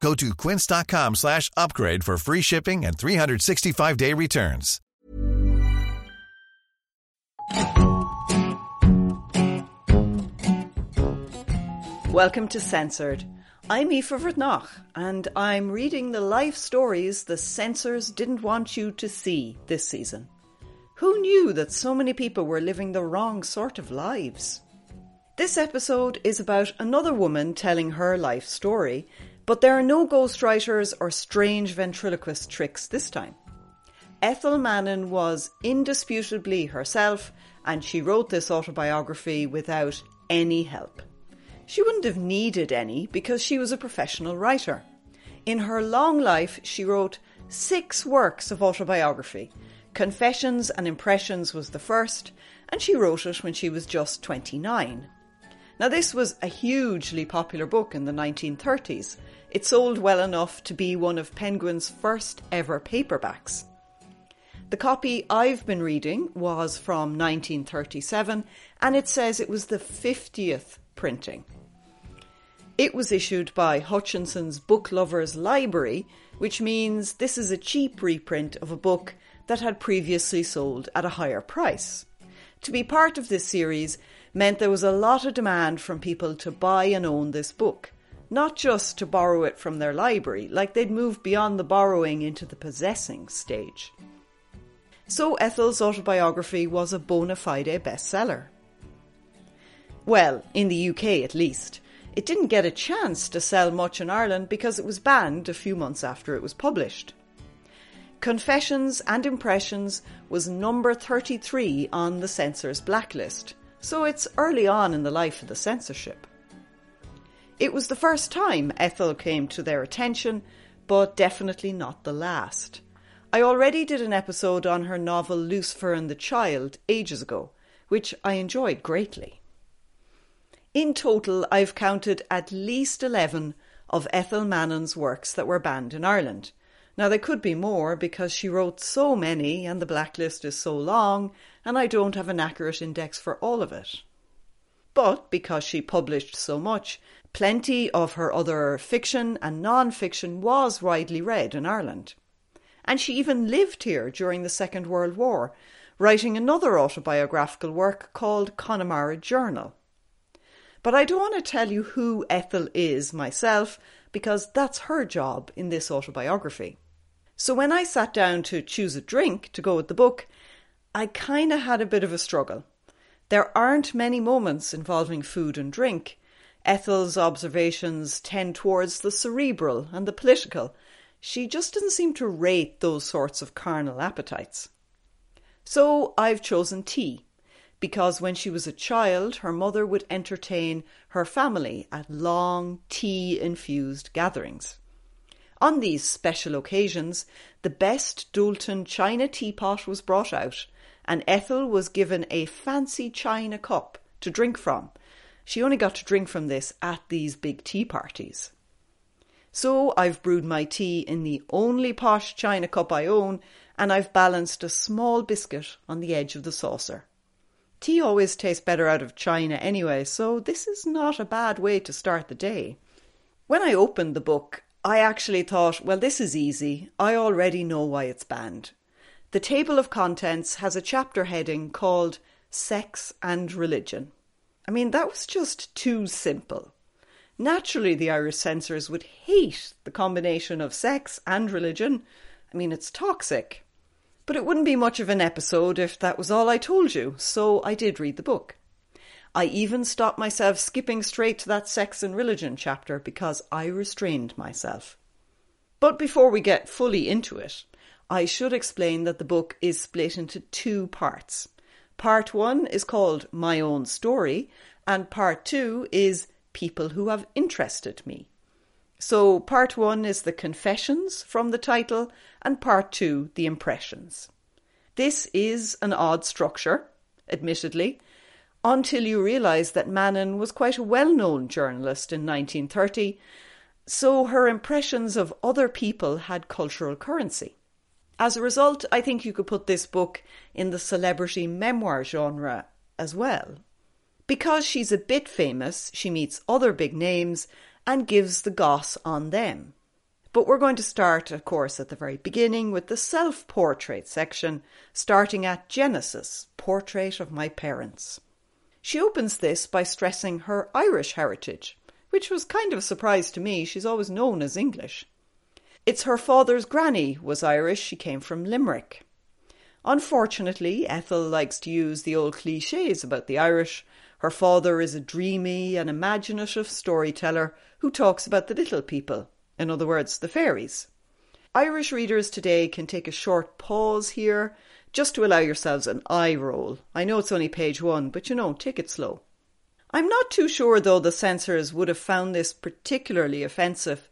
Go to quince.com slash upgrade for free shipping and 365-day returns. Welcome to Censored. I'm Aoife Bhreatnach, and I'm reading the life stories the censors didn't want you to see this season. Who knew that so many people were living the wrong sort of lives? This episode is about another woman telling her life story, but there are no ghostwriters or strange ventriloquist tricks this time. Ethel Mannin was indisputably herself, and she wrote this autobiography without any help. She wouldn't have needed any because she was a professional writer. In her long life, she wrote six works of autobiography. Confessions and Impressions was the first, and she wrote it when she was just 29. Now, this was a hugely popular book in the 1930s. It sold well enough to be one of Penguin's first ever paperbacks. The copy I've been reading was from 1937 and it says it was the 50th printing. It was issued by Hutchinson's Book Lovers Library, which means this is a cheap reprint of a book that had previously sold at a higher price. To be part of this series meant there was a lot of demand from people to buy and own this book, not just to borrow it from their library, like they'd moved beyond the borrowing into the possessing stage. So Ethel's autobiography was a bona fide bestseller. Well, in the UK at least. It didn't get a chance to sell much in Ireland because it was banned a few months after it was published. Confessions and Impressions was number 33 on the censor's blacklist, so it's early on in the life of the censorship. It was the first time Ethel came to their attention, but definitely not the last. I already did an episode on her novel Lucifer and the Child ages ago, which I enjoyed greatly. In total, I've counted at least 11 of Ethel Mannin's works that were banned in Ireland. Now, there could be more because she wrote so many and the blacklist is so long, and I don't have an accurate index for all of it. But because she published so much, plenty of her other fiction and non fiction was widely read in Ireland and she even lived here during the Second World War, writing another autobiographical work called Connemara Journal. But I don't want to tell you who Ethel is myself, because that's her job in this autobiography. So when I sat down to choose a drink to go with the book, I kind of had a bit of a struggle. There aren't many moments involving food and drink. Ethel's observations tend towards the cerebral and the political, she just doesn't seem to rate those sorts of carnal appetites. So I've chosen tea, because when she was a child, her mother would entertain her family at long tea infused gatherings. On these special occasions, the best Doulton china teapot was brought out, and Ethel was given a fancy china cup to drink from. She only got to drink from this at these big tea parties. So I've brewed my tea in the only posh china cup I own, and I've balanced a small biscuit on the edge of the saucer. Tea always tastes better out of china anyway, so this is not a bad way to start the day. When I opened the book, I actually thought, well, this is easy. I already know why it's banned. The table of contents has a chapter heading called Sex and Religion. I mean, that was just too simple. Naturally, the Irish censors would hate the combination of sex and religion. I mean, it's toxic. But it wouldn't be much of an episode if that was all I told you, so I did read the book. I even stopped myself skipping straight to that sex and religion chapter because I restrained myself. But before we get fully into it, I should explain that the book is split into two parts. Part one is called My Own Story, and part two is People Who Have Interested Me. So, part one is the confessions from the title, and part two, the impressions. This is an odd structure, admittedly, until you realise that Mannin was quite a well known journalist in 1930, so her impressions of other people had cultural currency. As a result, I think you could put this book in the celebrity memoir genre as well. Because she's a bit famous, she meets other big names and gives the goss on them. But we're going to start, of course, at the very beginning with the self portrait section, starting at Genesis Portrait of My Parents. She opens this by stressing her Irish heritage, which was kind of a surprise to me. She's always known as English. It's her father's granny was Irish, she came from Limerick. Unfortunately, Ethel likes to use the old cliches about the Irish. Her father is a dreamy and imaginative storyteller who talks about the little people, in other words, the fairies. Irish readers today can take a short pause here just to allow yourselves an eye roll. I know it's only page one, but you know, take it slow. I'm not too sure, though, the censors would have found this particularly offensive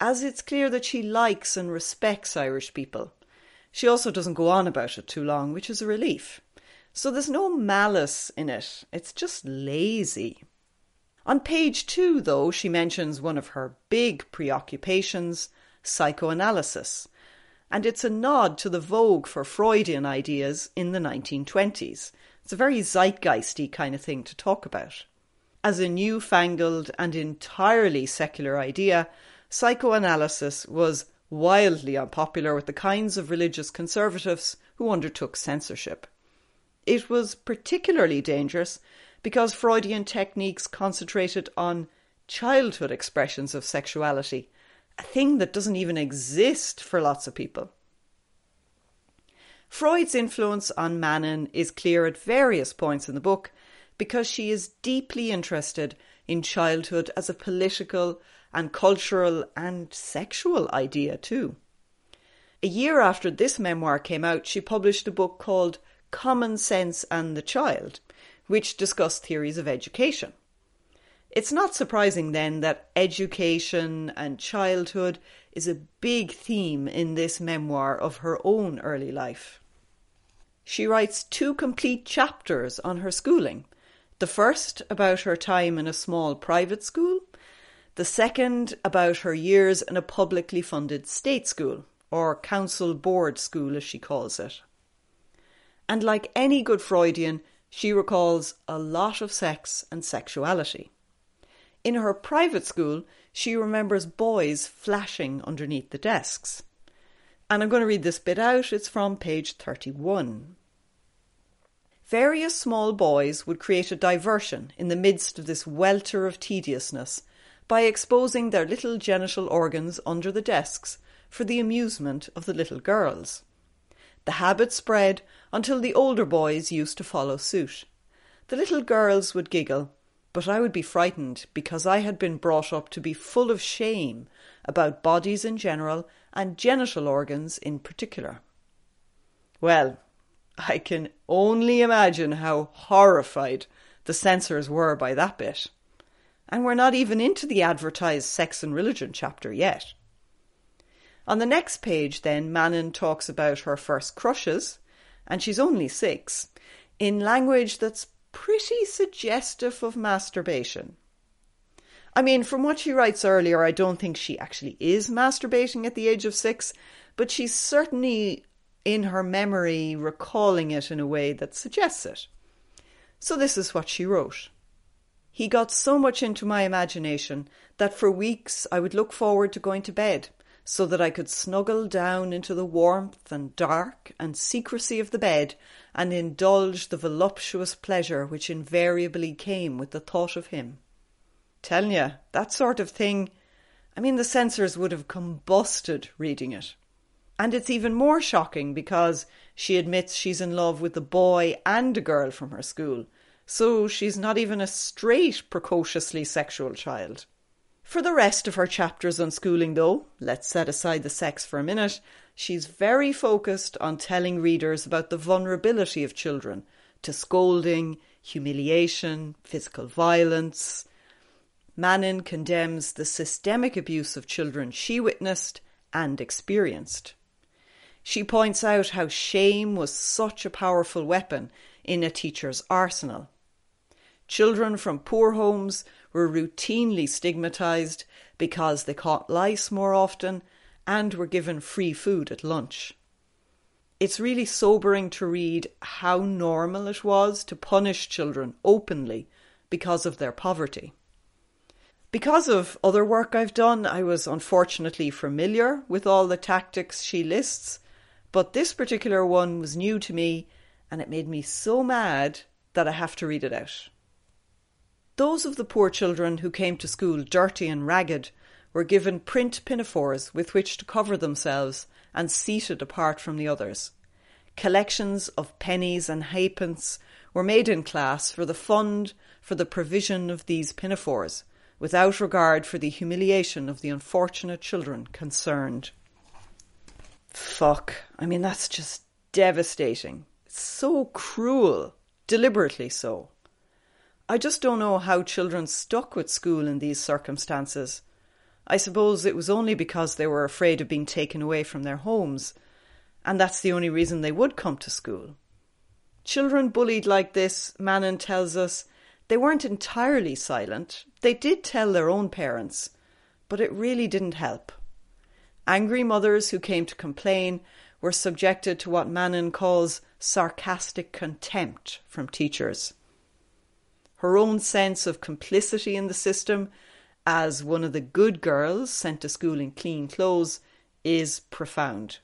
as it's clear that she likes and respects Irish people. She also doesn't go on about it too long, which is a relief. So there's no malice in it, it's just lazy. On page two, though, she mentions one of her big preoccupations psychoanalysis, and it's a nod to the vogue for Freudian ideas in the 1920s. It's a very zeitgeisty kind of thing to talk about. As a newfangled and entirely secular idea, psychoanalysis was wildly unpopular with the kinds of religious conservatives who undertook censorship. It was particularly dangerous because Freudian techniques concentrated on childhood expressions of sexuality, a thing that doesn't even exist for lots of people. Freud's influence on Mannin is clear at various points in the book because she is deeply interested in childhood as a political and cultural and sexual idea too. A year after this memoir came out, she published a book called Common Sense and the Child, which discussed theories of education. It's not surprising then that education and childhood is a big theme in this memoir of her own early life. She writes two complete chapters on her schooling. The first about her time in a small private school, the second about her years in a publicly funded state school, or council board school as she calls it. And like any good Freudian, she recalls a lot of sex and sexuality. In her private school, she remembers boys flashing underneath the desks. And I'm going to read this bit out, it's from page 31. Various small boys would create a diversion in the midst of this welter of tediousness by exposing their little genital organs under the desks for the amusement of the little girls. The habit spread until the older boys used to follow suit. The little girls would giggle, but I would be frightened because I had been brought up to be full of shame about bodies in general and genital organs in particular. Well, I can only imagine how horrified the censors were by that bit. And we're not even into the advertised sex and religion chapter yet. On the next page, then, Mannin talks about her first crushes, and she's only six, in language that's pretty suggestive of masturbation. I mean, from what she writes earlier, I don't think she actually is masturbating at the age of six, but she's certainly in her memory recalling it in a way that suggests it. So this is what she wrote. He got so much into my imagination that for weeks I would look forward to going to bed so that I could snuggle down into the warmth and dark and secrecy of the bed and indulge the voluptuous pleasure which invariably came with the thought of him. Tellin' you, that sort of thing, I mean, the censors would have combusted reading it. And it's even more shocking because she admits she's in love with a boy and a girl from her school, so she's not even a straight, precociously sexual child. For the rest of her chapters on schooling, though, let's set aside the sex for a minute, she's very focused on telling readers about the vulnerability of children to scolding, humiliation, physical violence. Mannin condemns the systemic abuse of children she witnessed and experienced. She points out how shame was such a powerful weapon in a teacher's arsenal. Children from poor homes were routinely stigmatised because they caught lice more often and were given free food at lunch. It's really sobering to read how normal it was to punish children openly because of their poverty. Because of other work I've done, I was unfortunately familiar with all the tactics she lists, but this particular one was new to me and it made me so mad that I have to read it out. Those of the poor children who came to school dirty and ragged were given print pinafores with which to cover themselves and seated apart from the others. Collections of pennies and halfpence were made in class for the fund for the provision of these pinafores, without regard for the humiliation of the unfortunate children concerned. Fuck. I mean, that's just devastating. So cruel, deliberately so. I just don't know how children stuck with school in these circumstances. I suppose it was only because they were afraid of being taken away from their homes, and that's the only reason they would come to school. Children bullied like this, Mannin tells us, they weren't entirely silent. They did tell their own parents, but it really didn't help. Angry mothers who came to complain were subjected to what Mannin calls sarcastic contempt from teachers. Her own sense of complicity in the system as one of the good girls sent to school in clean clothes is profound.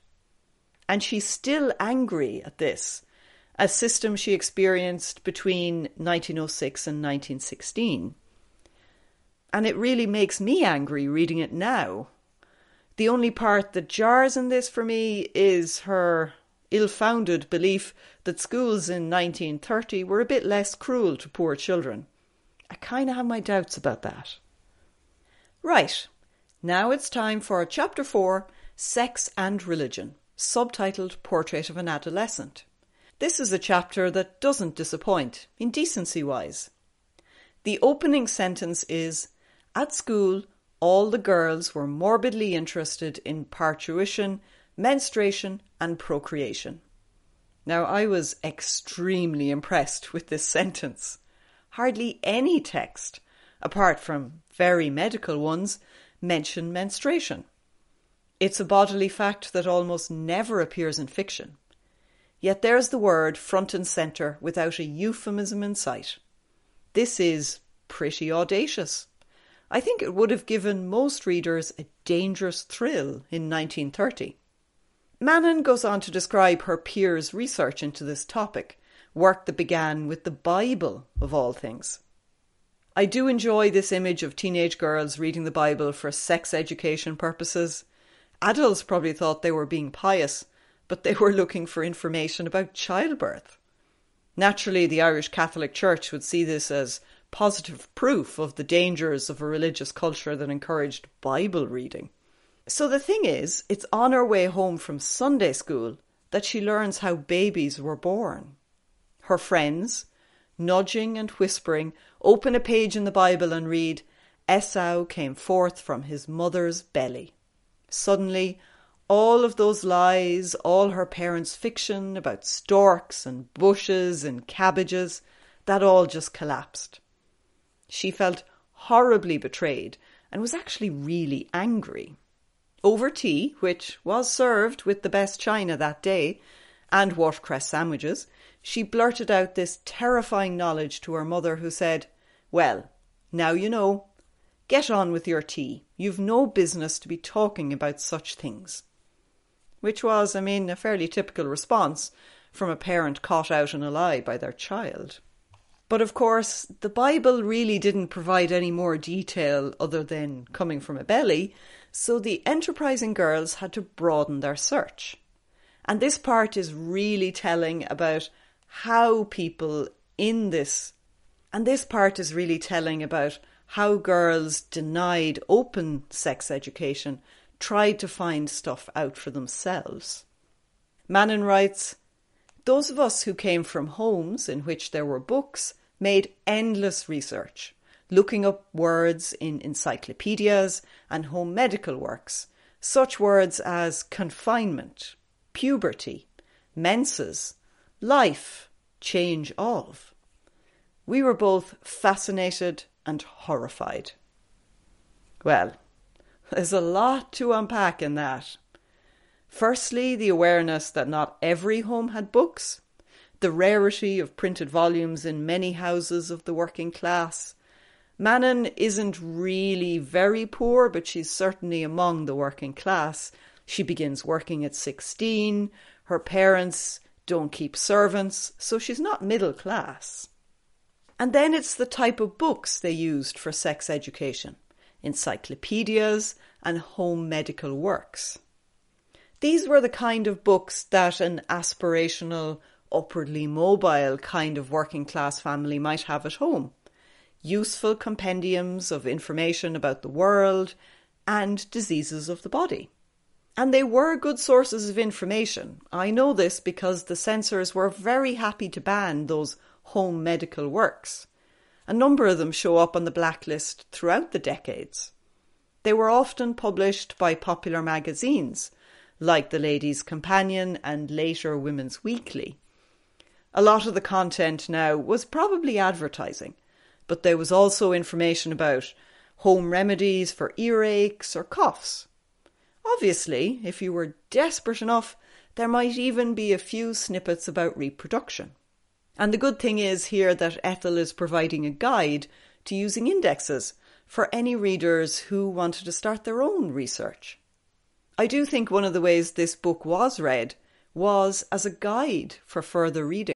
And she's still angry at this, a system she experienced between 1906 and 1916. And it really makes me angry reading it now. The only part that jars in this for me is her ill founded belief that schools in 1930 were a bit less cruel to poor children. I kind of have my doubts about that. Right, now it's time for Chapter 4 Sex and Religion, subtitled Portrait of an Adolescent. This is a chapter that doesn't disappoint, indecency wise. The opening sentence is At school, all the girls were morbidly interested in parturition, menstruation, and procreation. Now, I was extremely impressed with this sentence. Hardly any text apart from very medical ones, mention menstruation. It's a bodily fact that almost never appears in fiction. Yet there's the word front and centre without a euphemism in sight. This is pretty audacious. I think it would have given most readers a dangerous thrill in 1930. Mannin goes on to describe her peers' research into this topic, work that began with the Bible, of all things. I do enjoy this image of teenage girls reading the Bible for sex education purposes. Adults probably thought they were being pious, but they were looking for information about childbirth. Naturally, the Irish Catholic Church would see this as positive proof of the dangers of a religious culture that encouraged Bible reading. So the thing is, it's on her way home from Sunday school that she learns how babies were born. Her friends, nudging and whispering, open a page in the Bible and read, Esau came forth from his mother's belly. Suddenly, all of those lies, all her parents' fiction about storks and bushes and cabbages, that all just collapsed. She felt horribly betrayed and was actually really angry. Over tea, which was served with the best china that day, and watercress sandwiches, she blurted out this terrifying knowledge to her mother, who said, Well, now you know. Get on with your tea. You've no business to be talking about such things. Which was, I mean, a fairly typical response from a parent caught out in a lie by their child. But of course, the Bible really didn't provide any more detail other than coming from a belly so the enterprising girls had to broaden their search. And this part is really telling about how people in this, and this part is really telling about how girls denied open sex education tried to find stuff out for themselves. Mannin writes, Those of us who came from homes in which there were books made endless research, looking up words in encyclopedias and home medical works, such words as confinement, puberty, menses, life, change of. We were both fascinated and horrified. Well, there's a lot to unpack in that. Firstly, the awareness that not every home had books, the rarity of printed volumes in many houses of the working class. Mannin isn't really very poor, but she's certainly among the working class. She begins working at 16. Her parents don't keep servants, so she's not middle class. And then it's the type of books they used for sex education encyclopedias and home medical works. These were the kind of books that an aspirational, upwardly mobile kind of working class family might have at home. Useful compendiums of information about the world and diseases of the body. And they were good sources of information. I know this because the censors were very happy to ban those home medical works. A number of them show up on the blacklist throughout the decades. They were often published by popular magazines like the Ladies' Companion and later Women's Weekly. A lot of the content now was probably advertising, but there was also information about home remedies for earaches or coughs. Obviously, if you were desperate enough, there might even be a few snippets about reproduction. And the good thing is here that Ethel is providing a guide to using indexes for any readers who wanted to start their own research. I do think one of the ways this book was read was as a guide for further reading.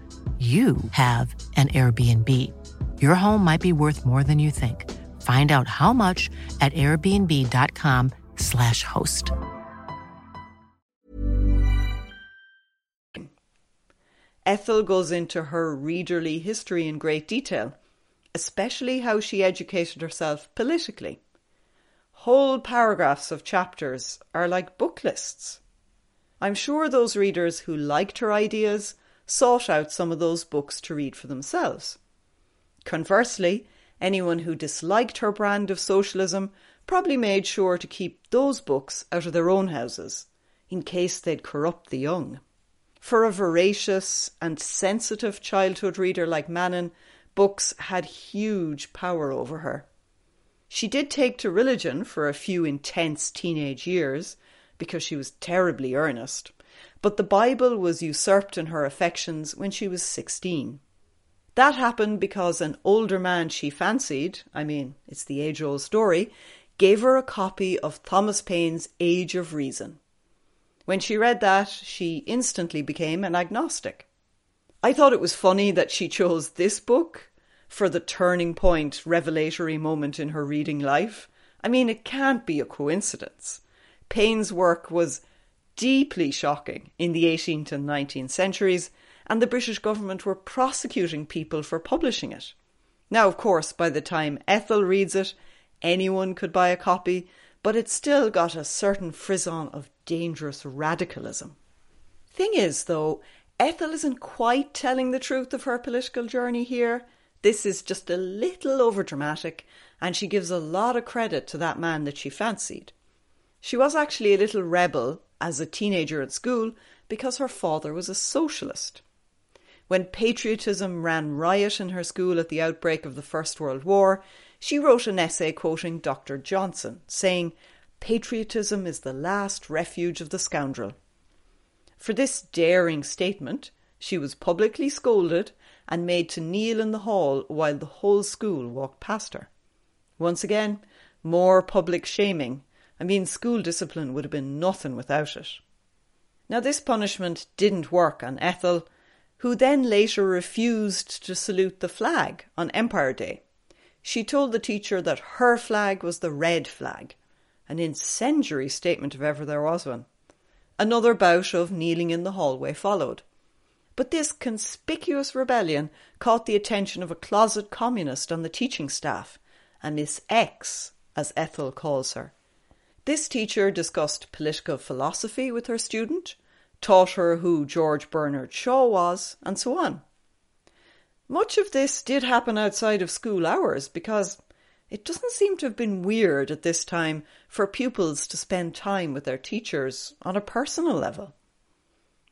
you have an Airbnb. Your home might be worth more than you think. Find out how much at airbnb.com/slash host. Ethel goes into her readerly history in great detail, especially how she educated herself politically. Whole paragraphs of chapters are like book lists. I'm sure those readers who liked her ideas sought out some of those books to read for themselves. Conversely, anyone who disliked her brand of socialism probably made sure to keep those books out of their own houses, in case they'd corrupt the young. For a voracious and sensitive childhood reader like Mannin, books had huge power over her. She did take to religion for a few intense teenage years, because she was terribly earnest, but the Bible was usurped in her affections when she was 16. That happened because an older man she fancied, I mean, it's the age old story, gave her a copy of Thomas Paine's Age of Reason. When she read that, she instantly became an agnostic. I thought it was funny that she chose this book for the turning point, revelatory moment in her reading life. I mean, it can't be a coincidence. Paine's work was deeply shocking in the 18th and 19th centuries, and the British government were prosecuting people for publishing it. Now, of course, by the time Ethel reads it, anyone could buy a copy, but it still got a certain frisson of dangerous radicalism. Thing is, though, Ethel isn't quite telling the truth of her political journey here. This is just a little overdramatic, and she gives a lot of credit to that man that she fancied. She was actually a little rebel as a teenager at school because her father was a socialist. When patriotism ran riot in her school at the outbreak of the First World War, she wrote an essay quoting Dr. Johnson, saying, Patriotism is the last refuge of the scoundrel. For this daring statement, she was publicly scolded and made to kneel in the hall while the whole school walked past her. Once again, more public shaming. I mean, school discipline would have been nothing without it. Now, this punishment didn't work on Ethel, who then later refused to salute the flag on Empire Day. She told the teacher that her flag was the red flag, an incendiary statement if ever there was one. Another bout of kneeling in the hallway followed. But this conspicuous rebellion caught the attention of a closet communist on the teaching staff, a Miss X, as Ethel calls her. This teacher discussed political philosophy with her student, taught her who George Bernard Shaw was, and so on. Much of this did happen outside of school hours because it doesn't seem to have been weird at this time for pupils to spend time with their teachers on a personal level.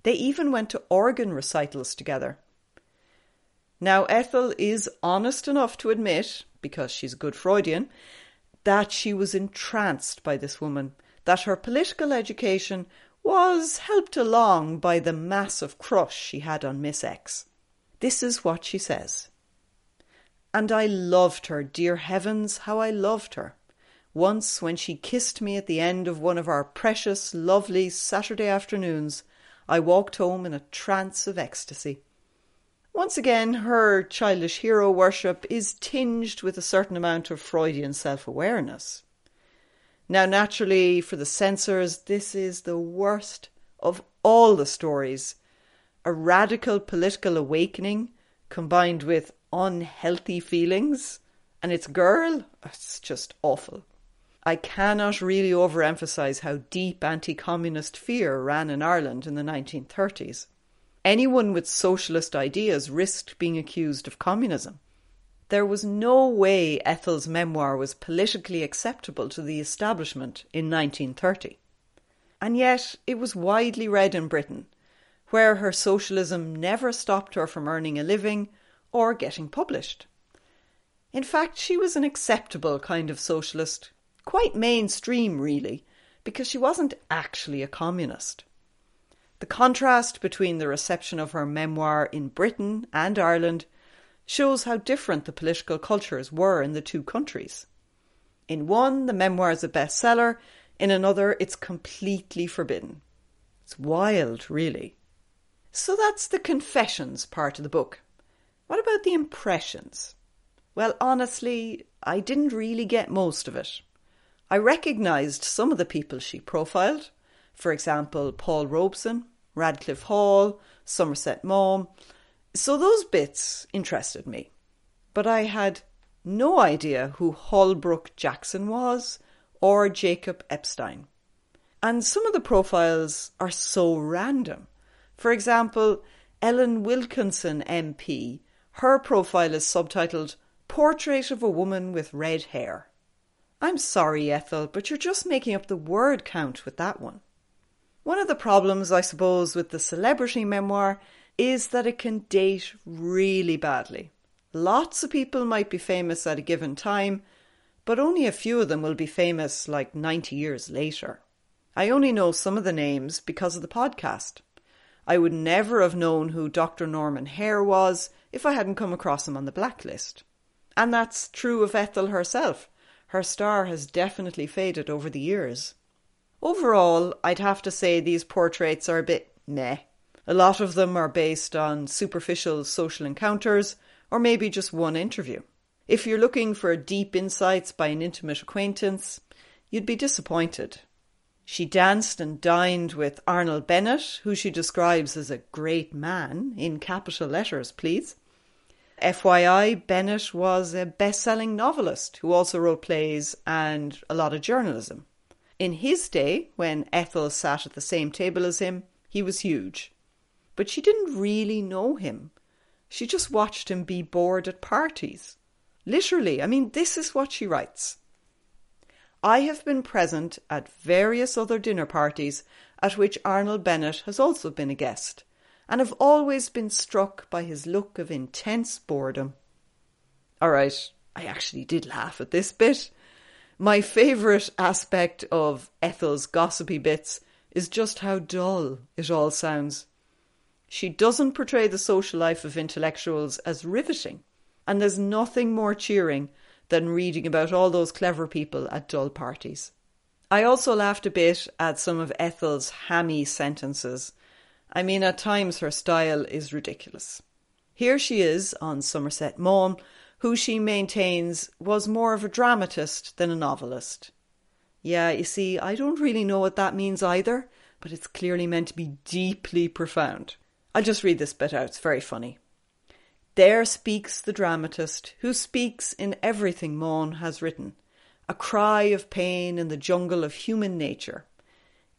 They even went to organ recitals together. Now, Ethel is honest enough to admit, because she's a good Freudian, that she was entranced by this woman, that her political education was helped along by the massive crush she had on Miss X. This is what she says. And I loved her, dear heavens, how I loved her. Once, when she kissed me at the end of one of our precious, lovely Saturday afternoons, I walked home in a trance of ecstasy. Once again, her childish hero worship is tinged with a certain amount of Freudian self awareness. Now, naturally, for the censors, this is the worst of all the stories. A radical political awakening combined with unhealthy feelings, and it's girl, it's just awful. I cannot really overemphasize how deep anti communist fear ran in Ireland in the 1930s. Anyone with socialist ideas risked being accused of communism. There was no way Ethel's memoir was politically acceptable to the establishment in 1930. And yet it was widely read in Britain, where her socialism never stopped her from earning a living or getting published. In fact, she was an acceptable kind of socialist, quite mainstream, really, because she wasn't actually a communist. The contrast between the reception of her memoir in Britain and Ireland shows how different the political cultures were in the two countries. In one, the memoir is a bestseller, in another, it's completely forbidden. It's wild, really. So that's the confessions part of the book. What about the impressions? Well, honestly, I didn't really get most of it. I recognised some of the people she profiled, for example, Paul Robeson, Radclyffe Hall, Somerset Maugham, so those bits interested me. But I had no idea who Holbrook Jackson was or Jacob Epstein. And some of the profiles are so random. For example, Ellen Wilkinson MP, her profile is subtitled Portrait of a Woman with Red Hair. I'm sorry, Ethel, but you're just making up the word count with that one. One of the problems, I suppose, with the celebrity memoir is that it can date really badly. Lots of people might be famous at a given time, but only a few of them will be famous like 90 years later. I only know some of the names because of the podcast. I would never have known who Dr. Norman Haire was if I hadn't come across him on the blacklist. And that's true of Ethel herself. Her star has definitely faded over the years. Overall, I'd have to say these portraits are a bit meh. A lot of them are based on superficial social encounters, or maybe just one interview. If you're looking for deep insights by an intimate acquaintance, you'd be disappointed. She danced and dined with Arnold Bennett, who she describes as a great man, in capital letters, please. FYI, Bennett was a best selling novelist who also wrote plays and a lot of journalism. In his day, when Ethel sat at the same table as him, he was huge. But she didn't really know him. She just watched him be bored at parties. Literally, I mean, this is what she writes. I have been present at various other dinner parties at which Arnold Bennett has also been a guest, and have always been struck by his look of intense boredom. All right, I actually did laugh at this bit. My favourite aspect of Ethel's gossipy bits is just how dull it all sounds. She doesn't portray the social life of intellectuals as riveting, and there's nothing more cheering than reading about all those clever people at dull parties. I also laughed a bit at some of Ethel's hammy sentences. I mean, at times her style is ridiculous. Here she is on Somerset Maugham who she maintains was more of a dramatist than a novelist. Yeah, you see, I don't really know what that means either, but it's clearly meant to be deeply profound. I'll just read this bit out, it's very funny. There speaks the dramatist, who speaks in everything Maugham has written, a cry of pain in the jungle of human nature.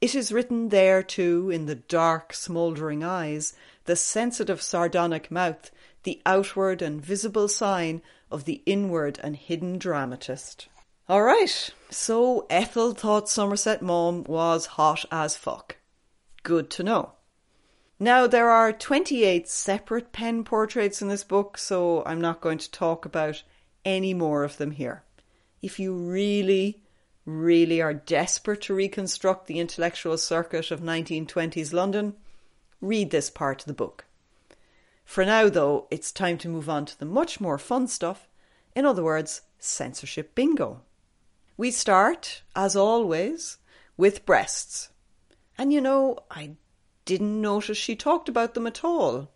It is written there too, in the dark, smouldering eyes, the sensitive, sardonic mouth, the outward and visible sign of the inward and hidden dramatist. All right, so Ethel thought Somerset Maugham was hot as fuck. Good to know. Now, there are 28 separate pen portraits in this book, so I'm not going to talk about any more of them here. If you really, really are desperate to reconstruct the intellectual circuit of 1920s London, read this part of the book. For now, though, it's time to move on to the much more fun stuff. In other words, censorship bingo. We start, as always, with breasts. And you know, I didn't notice she talked about them at all.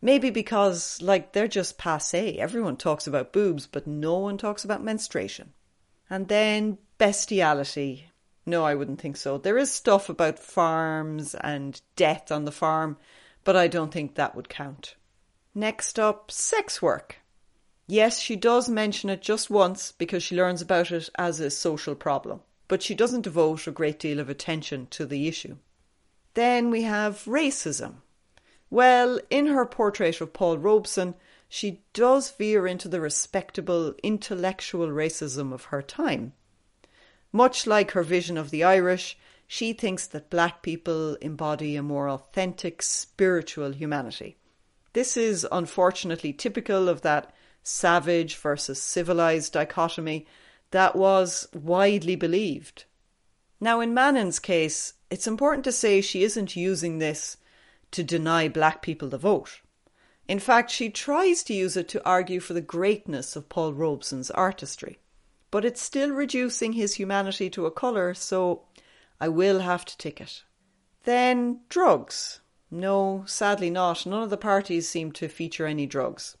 Maybe because, like, they're just passe. Everyone talks about boobs, but no one talks about menstruation. And then bestiality. No, I wouldn't think so. There is stuff about farms and death on the farm, but I don't think that would count. Next up, sex work. Yes, she does mention it just once because she learns about it as a social problem, but she doesn't devote a great deal of attention to the issue. Then we have racism. Well, in her portrait of Paul Robeson, she does veer into the respectable intellectual racism of her time. Much like her vision of the Irish, she thinks that black people embody a more authentic spiritual humanity. This is unfortunately typical of that savage versus civilized dichotomy that was widely believed. Now, in Mannin's case, it's important to say she isn't using this to deny black people the vote. In fact, she tries to use it to argue for the greatness of Paul Robeson's artistry. But it's still reducing his humanity to a colour, so I will have to tick it. Then, drugs. No, sadly not. None of the parties seem to feature any drugs.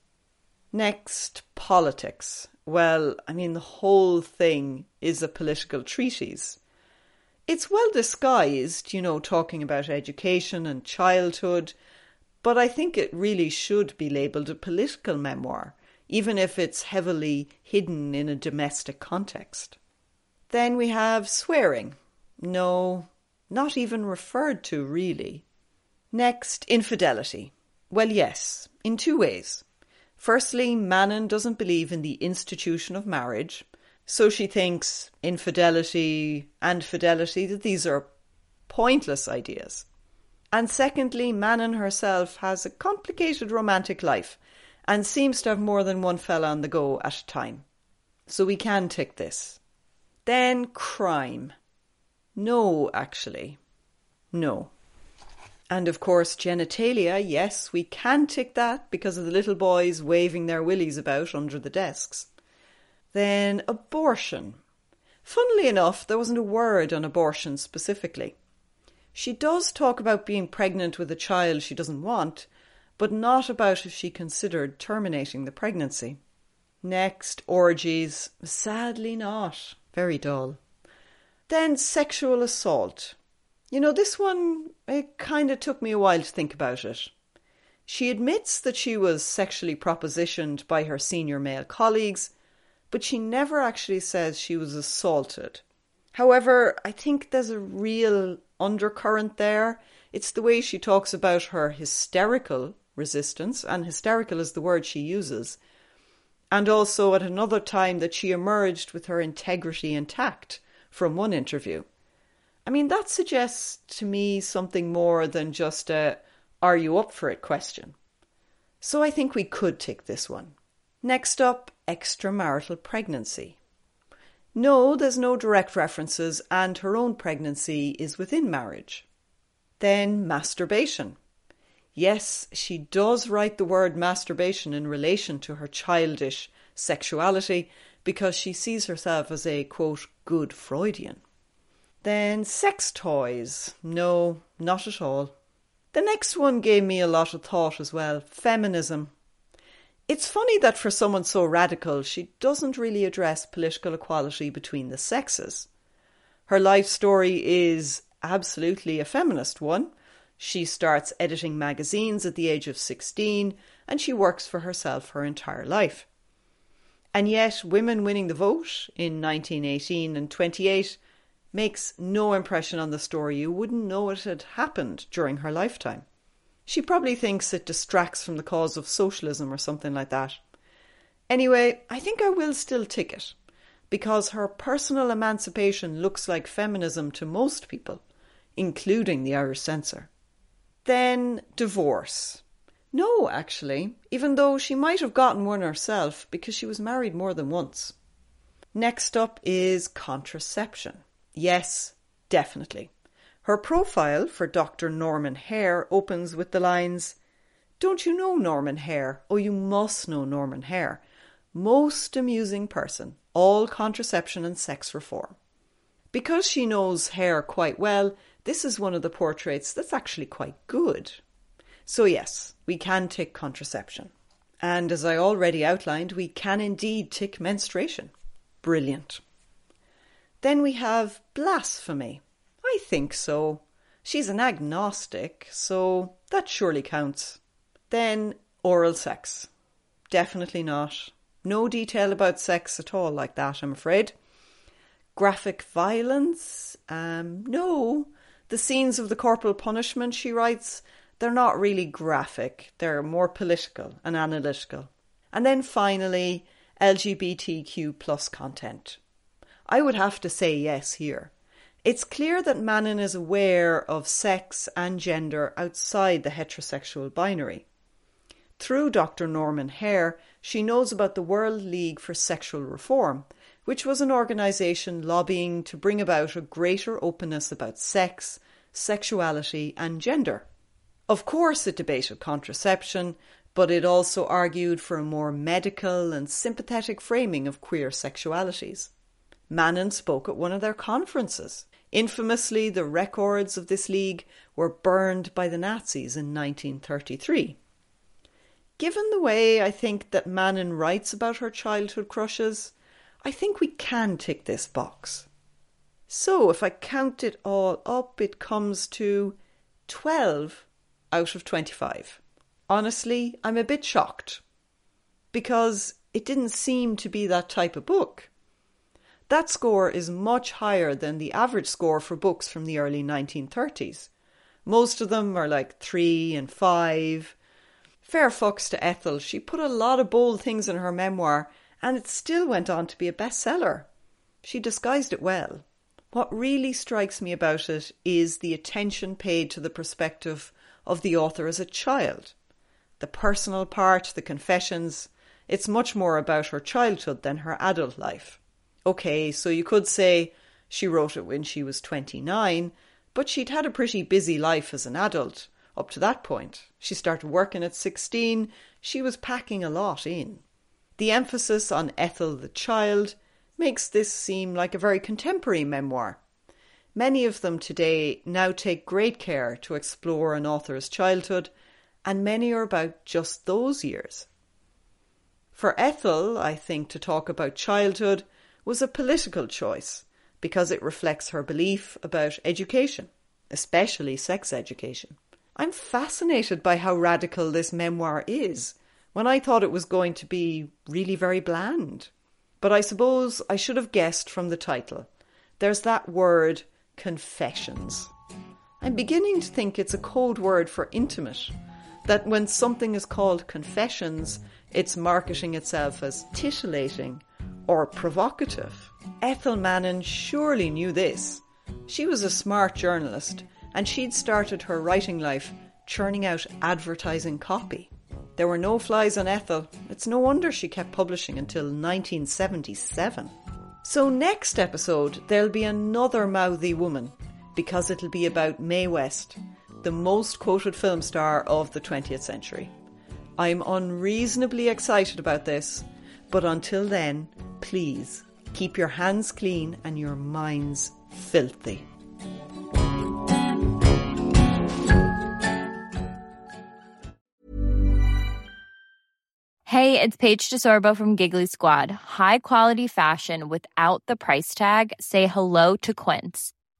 Next, politics. Well, I mean, the whole thing is a political treatise. It's well disguised, you know, talking about education and childhood, but I think it really should be labelled a political memoir, even if it's heavily hidden in a domestic context. Then we have swearing. No, not even referred to, really. Next, infidelity. Well, yes, in two ways. Firstly, Mannin doesn't believe in the institution of marriage, so she thinks infidelity and fidelity that these are pointless ideas. And secondly, Mannin herself has a complicated romantic life and seems to have more than one fella on the go at a time. So we can tick this. Then crime. No, actually. No. And of course, genitalia, yes, we can tick that because of the little boys waving their willies about under the desks. Then abortion. Funnily enough, there wasn't a word on abortion specifically. She does talk about being pregnant with a child she doesn't want, but not about if she considered terminating the pregnancy. Next, orgies. Sadly not. Very dull. Then sexual assault. You know, this one, it kind of took me a while to think about it. She admits that she was sexually propositioned by her senior male colleagues, but she never actually says she was assaulted. However, I think there's a real undercurrent there. It's the way she talks about her hysterical resistance, and hysterical is the word she uses, and also at another time that she emerged with her integrity intact from one interview. I mean, that suggests to me something more than just a are you up for it question. So I think we could tick this one. Next up, extramarital pregnancy. No, there's no direct references, and her own pregnancy is within marriage. Then masturbation. Yes, she does write the word masturbation in relation to her childish sexuality because she sees herself as a quote good Freudian. Then sex toys. No, not at all. The next one gave me a lot of thought as well feminism. It's funny that for someone so radical, she doesn't really address political equality between the sexes. Her life story is absolutely a feminist one. She starts editing magazines at the age of 16 and she works for herself her entire life. And yet, women winning the vote in 1918 and 28 makes no impression on the story. You wouldn't know it had happened during her lifetime. She probably thinks it distracts from the cause of socialism or something like that. Anyway, I think I will still tick it, because her personal emancipation looks like feminism to most people, including the Irish censor. Then divorce. No, actually, even though she might have gotten one herself because she was married more than once. Next up is contraception. Yes, definitely. Her profile for Dr. Norman Haire opens with the lines Don't you know Norman Haire? Oh, you must know Norman Haire. Most amusing person, all contraception and sex reform. Because she knows Haire quite well, this is one of the portraits that's actually quite good. So, yes, we can tick contraception. And as I already outlined, we can indeed tick menstruation. Brilliant. Then we have blasphemy. I think so. She's an agnostic, so that surely counts. Then oral sex. Definitely not. No detail about sex at all like that, I'm afraid. Graphic violence? Um, no. The scenes of the corporal punishment, she writes, they're not really graphic. They're more political and analytical. And then finally, LGBTQ plus content. I would have to say yes here. It's clear that Mannin is aware of sex and gender outside the heterosexual binary. Through Dr. Norman Haire, she knows about the World League for Sexual Reform, which was an organisation lobbying to bring about a greater openness about sex, sexuality, and gender. Of course, it debated contraception, but it also argued for a more medical and sympathetic framing of queer sexualities. Mannin spoke at one of their conferences. Infamously, the records of this league were burned by the Nazis in 1933. Given the way I think that Mannin writes about her childhood crushes, I think we can tick this box. So, if I count it all up, it comes to 12 out of 25. Honestly, I'm a bit shocked because it didn't seem to be that type of book. That score is much higher than the average score for books from the early 1930s. Most of them are like three and five. Fair fucks to Ethel, she put a lot of bold things in her memoir and it still went on to be a bestseller. She disguised it well. What really strikes me about it is the attention paid to the perspective of the author as a child. The personal part, the confessions, it's much more about her childhood than her adult life. Okay, so you could say she wrote it when she was 29, but she'd had a pretty busy life as an adult, up to that point. She started working at 16. She was packing a lot in. The emphasis on Ethel the child makes this seem like a very contemporary memoir. Many of them today now take great care to explore an author's childhood, and many are about just those years. For Ethel, I think to talk about childhood was a political choice because it reflects her belief about education, especially sex education. I'm fascinated by how radical this memoir is when I thought it was going to be really very bland. But I suppose I should have guessed from the title. There's that word, confessions. I'm beginning to think it's a code word for intimate, that when something is called confessions, it's marketing itself as titillating or provocative. Ethel Mannin surely knew this. She was a smart journalist and she'd started her writing life churning out advertising copy. There were no flies on Ethel. It's no wonder she kept publishing until 1977. So, next episode, there'll be another mouthy woman because it'll be about Mae West, the most quoted film star of the 20th century. I'm unreasonably excited about this, but until then, please keep your hands clean and your minds filthy. Hey, it's Paige DeSorbo from Giggly Squad. High quality fashion without the price tag? Say hello to Quince.